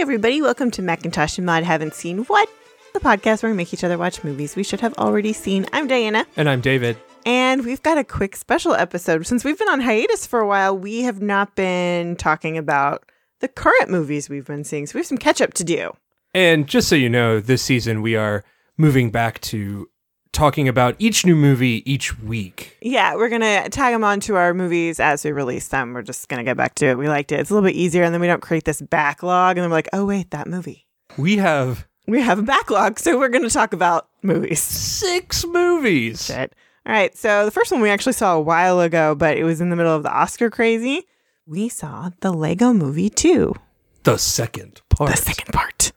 everybody. Welcome to Macintosh and Mod Haven't Seen What? The podcast where we make each other watch movies we should have already seen. I'm Diana. And I'm David. And we've got a quick special episode. Since we've been on hiatus for a while, we have not been talking about the current movies we've been seeing. So we have some catch up to do. And just so you know, this season we are moving back to talking about each new movie each week. Yeah, we're going to tag them onto our movies as we release them. We're just going to get back to it. We liked it. It's a little bit easier. And then we don't create this backlog. And then we're like, oh, wait, that movie. We have We have a backlog. So we're going to talk about movies. six movies. Shit. All right. So the first one we actually saw a while ago, but it was in the middle of the Oscar crazy. We saw the Lego movie 2, The second part. the second part.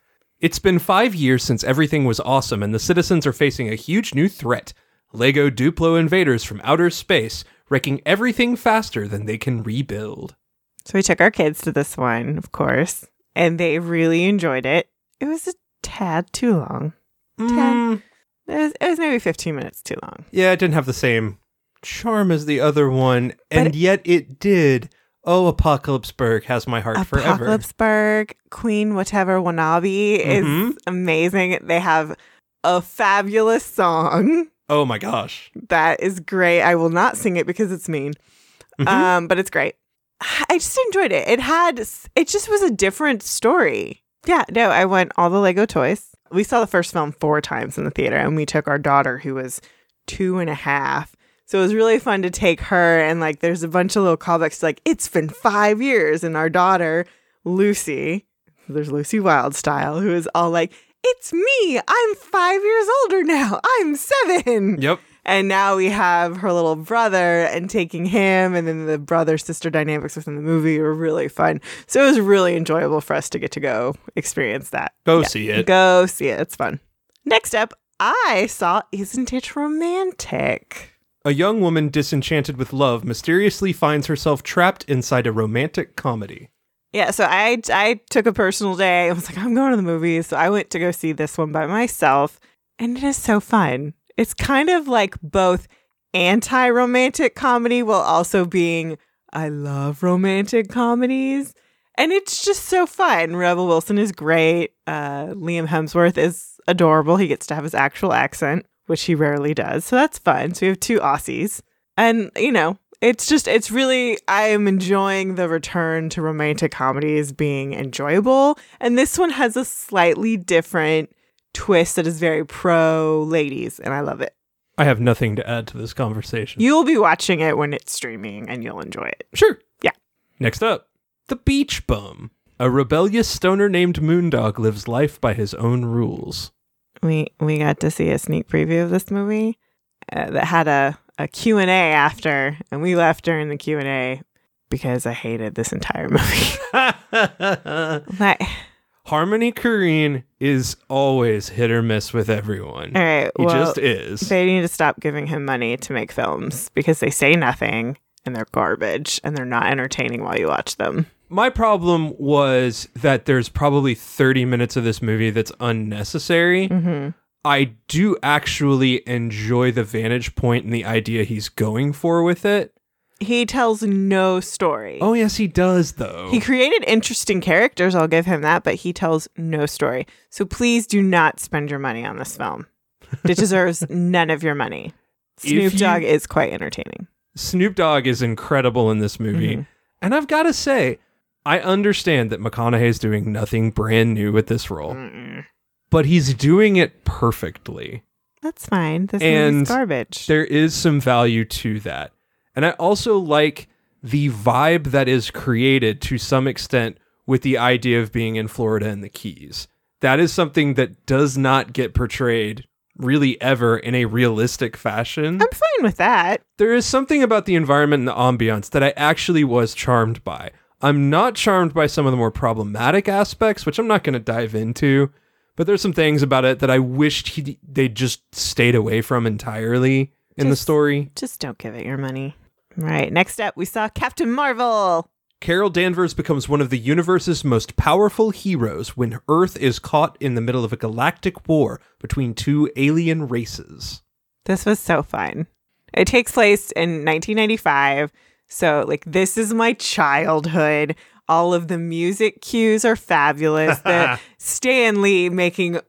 It's been five years since everything was awesome, and the citizens are facing a huge new threat Lego Duplo invaders from outer space, wrecking everything faster than they can rebuild. So we took our kids to this one, of course, and they really enjoyed it. It was a tad too long. Mm, It was, it was maybe 15 minutes too long. yeah, it didn't have the same charm as the other one, and it- yet it did. Oh, Apocalypseburg has my heart forever. Apocalypseburg, Queen, whatever, Wa'Nabi is Mhm. amazing. They have a fabulous song Oh my gosh. that is great. I will not sing it because it's mean. Mhm. Um, but it's great. I just enjoyed it. It had it just was a different story. Yeah, no, I went all the Lego toys. We saw the first film four times in the theater, and we took our daughter who was two and a half. So it was really fun to take her and like there's a bunch of little callbacks to, like it's been five years, and our daughter Lucy, there's Lucy Wildstyle, who is all like, "It's me. I'm five years older now. I'm seven. Yep. And now we have her little brother and taking him, and then the brother sister dynamics within the movie were really fun. So it was really enjoyable for us to get to go experience that. Go Yeah. see it. Go see it. It's fun. Next up, I saw Isn't It Romantic? A young woman disenchanted with love mysteriously finds herself trapped inside a romantic comedy. Yeah, so I I took a personal day. I was like, I'm going to the movies. So I went to go see this one by myself, and it is so fun. It's kind of like both anti-romantic comedy while also being I love romantic comedies. And it's just so fun. Rebel Wilson is great. Uh, Liam Hemsworth is adorable. He gets to have his actual accent, which he rarely does. So that's fun. So we have two Aussies. And, you know, it's just, it's really, I am enjoying the return to romantic comedies being enjoyable. And this one has a slightly different twist that is very pro ladies. And I love it. I have nothing to add to this conversation. You'll be watching it when it's streaming and you'll enjoy it. sure. Yeah. Next up, The Beach Bum. A rebellious stoner named Moondog lives life by his own rules. We we got to see a sneak preview of this movie uh, that had a, a q&a after and we left during the q&a because i hated this entire movie like, Harmony Korine is always hit or miss with everyone. all right He well just is. they need to stop giving him money to make films because they say nothing and they're garbage and they're not entertaining while you watch them My problem was that there's probably 30 minutes of this movie that's unnecessary. mm-hmm. I do actually enjoy the vantage point and the idea he's going for with it. he tells no story Oh, yes, he does, though. He created interesting characters, I'll give him that, but he tells no story. So please do not spend your money on this film. It deserves none of your money. Snoop you- Dogg is quite entertaining. Snoop Dogg is incredible in this movie. Mhm. And I've got to say, I understand that McConaughey's doing nothing brand new with this role, Mm-mm. but he's doing it perfectly. That's fine. This And movie's garbage. There is some value to that. And I also like the vibe that is created to some extent with the idea of being in Florida and the Keys. That is something that does not get portrayed really ever in a realistic fashion. I'm fine with that. there is something about the environment and the ambiance that I actually was charmed by. I'm not charmed by some of the more problematic aspects, which I'm not going to dive into, but there's some things about it that I wished he they just stayed away from entirely in the story. Just don't give it your money. Right. Next up, we saw Captain Marvel. Carol Danvers becomes one of the universe's most powerful heroes when Earth is caught in the middle of a galactic war between two alien races. This was so fun. It takes place in 1995. So, like, this is my childhood. All of the music cues are fabulous. The Stan Lee making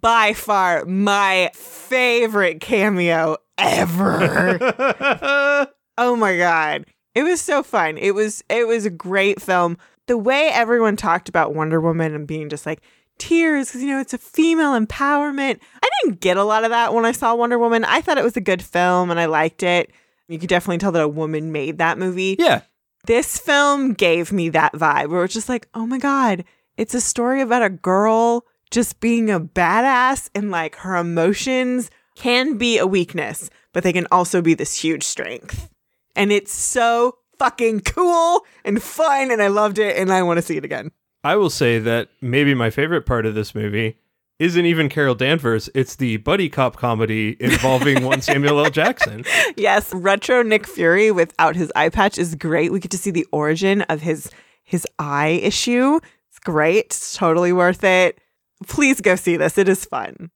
by far my favorite cameo ever. oh my god. It was so fun. It was it was a great film. The way everyone talked about Wonder Woman and being just like tears because you know it's a female empowerment. I didn't get a lot of that when I saw Wonder Woman. I thought it was a good film and I liked it. You could definitely tell that a woman made that movie. yeah. This film gave me that vibe where it's just like, oh my God, it's a story about a girl just being a badass and like her emotions can be a weakness, but they can also be this huge strength. And it's so fucking cool and fun. And I loved it and I want to see it again. I will say that maybe my favorite part of this movie isn't even Carol Danvers. It's the buddy cop comedy involving one Samuel L. Jackson. Yes, retro Nick Fury without his eye patch is great. We get to see the origin of his his eye issue. It's great. It's totally worth it. Please go see this. It is fun.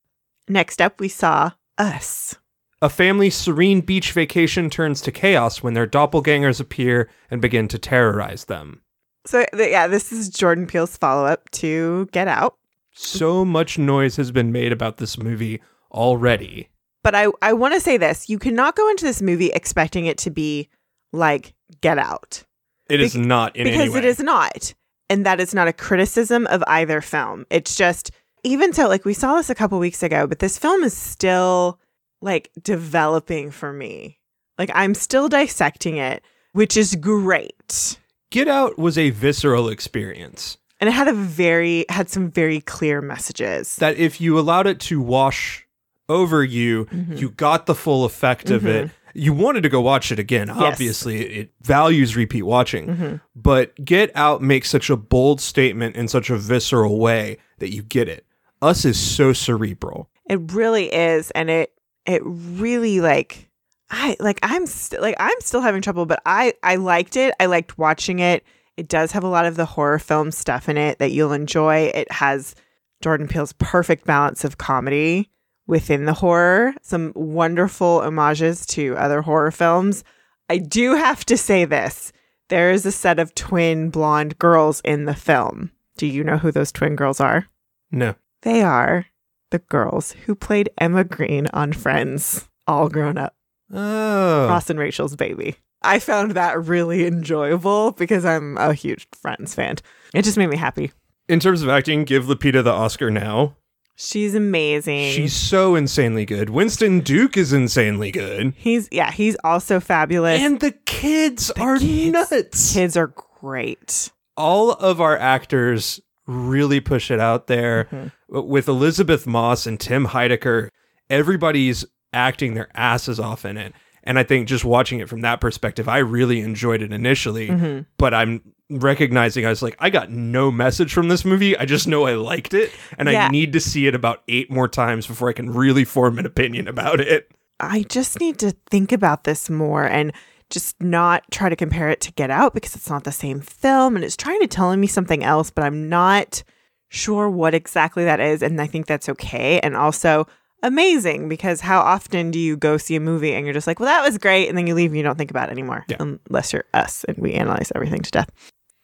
Next up, we saw Us. A family's serene beach vacation turns to chaos when their doppelgangers appear and begin to terrorize them. So yeah, this is Jordan Peele's follow up to Get Out. So much noise has been made about this movie already. But I I want to say this: you cannot go into this movie expecting it to be like Get Out It is Bec- not in any because it is not, and that is not a criticism of either film. It's just even so, like we saw this a couple weeks ago, but this film is still like developing for me. Like I'm still dissecting it, which is great. Get Out was a visceral experience. And it had a very had some very clear messages. That if you allowed it to wash over you, Mhm. you got the full effect of it. You wanted to go watch it again. Obviously, it values repeat watching. Mhm. But Get Out makes such a bold statement in such a visceral way that you get it. Us is so cerebral. It really is, and it it really like I like I'm st- like I'm still having trouble, but I I liked it. I liked watching it. It does have a lot of the horror film stuff in it that you'll enjoy. It has Jordan Peele's perfect balance of comedy within the horror, some wonderful homages to other horror films. I do have to say this. There is a set of twin blonde girls in the film. Do you know who those twin girls are? No. They are the girls who played Emma Green on Friends, all grown up. Oh. Ross and Rachel's baby. I found that really enjoyable because I'm a huge Friends fan. It just made me happy. In terms of acting, give Lupita the Oscar now. She's amazing. She's so insanely good. Winston Duke is insanely good. he's yeah, he's also fabulous. And the kids are kids- nuts. Kids are great. All of our actors really push it out there. Mhm. With Elisabeth Moss and Tim Heidecker, everybody's acting their asses off in it. And I think just watching it from that perspective, I really enjoyed it initially. Mhm. But I'm recognizing I was like, I got no message from this movie. I just know I liked it. And Yeah. I need to see it about eight more times before I can really form an opinion about it. I just need to think about this more and just not try to compare it to Get Out because it's not the same film and it's trying to tell me something else, but I'm not sure what exactly that is. And I think that's okay. And also amazing because how often do you go see a movie and you're just like, well, that was great. And then you leave and you don't think about it anymore Yeah. unless you're us and we analyze everything to death.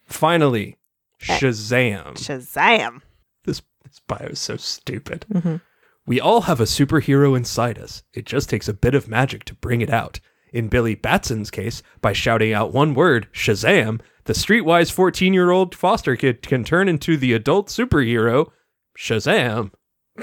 Finally, Eh. Shazam. Shazam. This, this bio is so stupid. Mhm. We all have a superhero inside us. It just takes a bit of magic to bring it out. In Billy Batson's case, by shouting out one word, Shazam, the streetwise 14 year old foster kid can turn into the adult superhero, Shazam.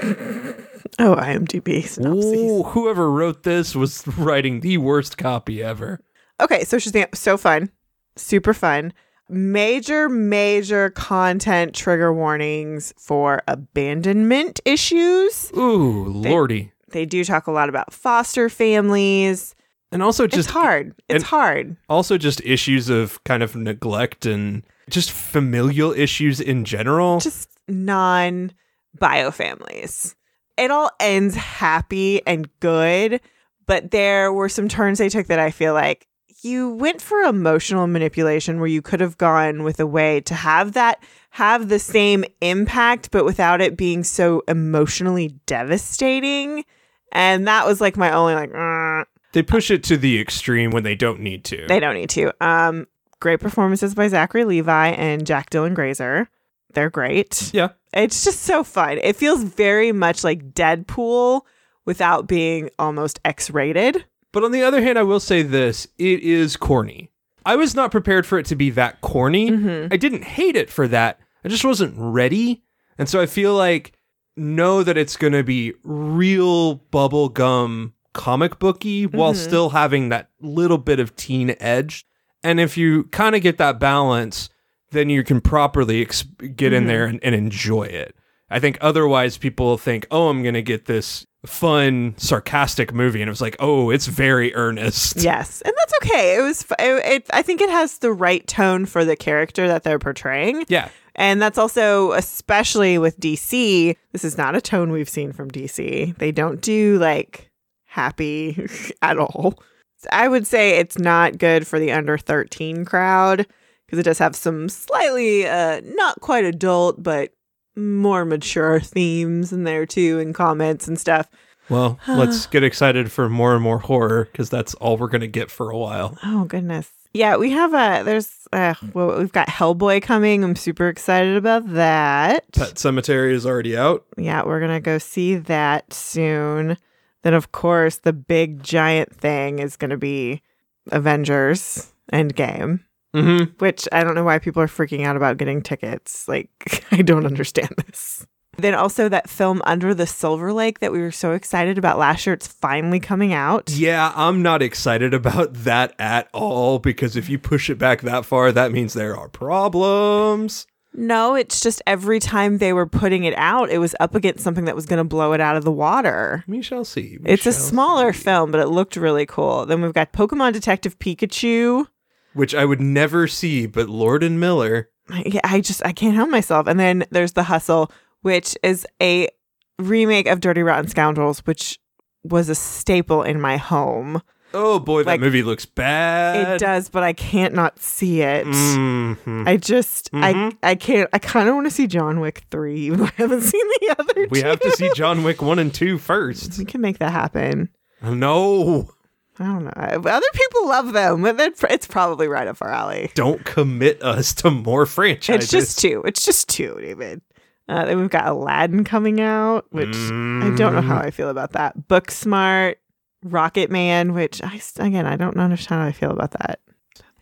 Oh, IMDb synopsis. Ooh, whoever wrote this was writing the worst copy ever. Okay, so Shazam, so fun, super fun. Major, major content trigger warnings for abandonment issues. Ooh, lordy. They do talk a lot about foster families. And also just it's hard. It's hard. also just issues of kind of neglect and just familial issues in general. Just non bio families. It all ends happy and good, but there were some turns they took that I feel like you went for emotional manipulation where you could have gone with a way to have that have the same impact but without it being so emotionally devastating and that was like my only like "Uh, they push it to the extreme when they don't need to. they don't need to um great performances by Zachary Levi and Jack Dylan Grazer. They're great. Yeah. It's just so fun. It feels very much like Deadpool without being almost X rated. But on the other hand, I will say this it is corny. I was not prepared for it to be that corny. Mm-hmm. I didn't hate it for that. I just wasn't ready. And so I feel like know that it's going to be real bubblegum comic booky while Mhm. still having that little bit of teen edge. And if you kind of get that balance, then you can properly ex- get in Mhm. there and, and enjoy it. I think otherwise people think, oh, I'm going to get this fun, sarcastic movie. And it was like, oh, it's very earnest. Yes, and that's okay. It was. It, it, I think it has the right tone for the character that they're portraying, Yeah. and that's also especially with DC. This is not a tone we've seen from DC. They don't do like happy at all. I would say it's not good for the under thirteen crowd because it does have some slightly uh, not quite adult, but more mature themes in there too, and comments and stuff. Well, let's get excited for more and more horror because that's all we're going to get for a while. Oh goodness. Yeah, we have a there's uh well we've got Hellboy coming. I'm super excited about that. Pet Sematary is already out. Yeah, we're to go see that soon. Then of course the big giant thing is going to be Avengers Endgame, Mm-hmm. which I don't know why people are freaking out about getting tickets. Like I don't understand this. Then also that film Under the Silver Lake that we were so excited about last year it's finally coming out. Yeah, I'm not excited about that at all because if you push it back that far, that means there are problems. No, it's just every time they were putting it out, it was up against something that was going to blow it out of the water. We shall see. We It's a smaller see. film, but it looked really cool. Then we've got Pokemon Detective Pikachu. Which I would never see, but Lord and Miller. I, I just I can't help myself. And then there's The Hustle, which is a remake of Dirty Rotten Scoundrels, which was a staple in my home. Oh boy, that Like, movie looks bad. It does, but I can't not see it. Mhm. I just I Mhm. I can't I kind of want to see John Wick 3. even I haven't seen the other We two. have to see John Wick 1 and 2 first. We can make that happen. No, I don't know. Other people love them, but it's probably right up our alley. don't commit us to more franchises. It's just two. It's just two, David. Uh, then we've got Aladdin coming out, which I don't know how Mm. I feel about that. Booksmart, Rocketman, which I again I don't understand how I feel about that.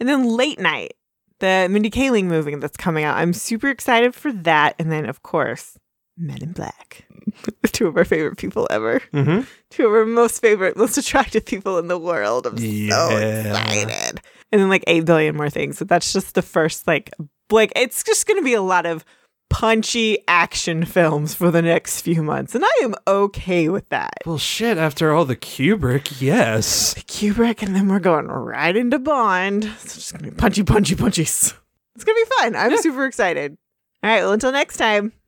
And then Late Night, the Mindy Kaling movie that's coming out. I'm super excited for that. And then of course Men in Black, two of our favorite people ever, Mhm. two of our most favorite, most attractive people in the world. I'm so excited. And then like eight billion more things. So that's just the first like like it's just gonna be a lot of punchy action films for the next few months. And I am okay with that. Well, shit, after all the Kubrick, yes. Kubrick, and then we're going right into Bond. It's just gonna be punchy, punchy, punchies. It's gonna be fun. I'm super excited. All right, well until next time.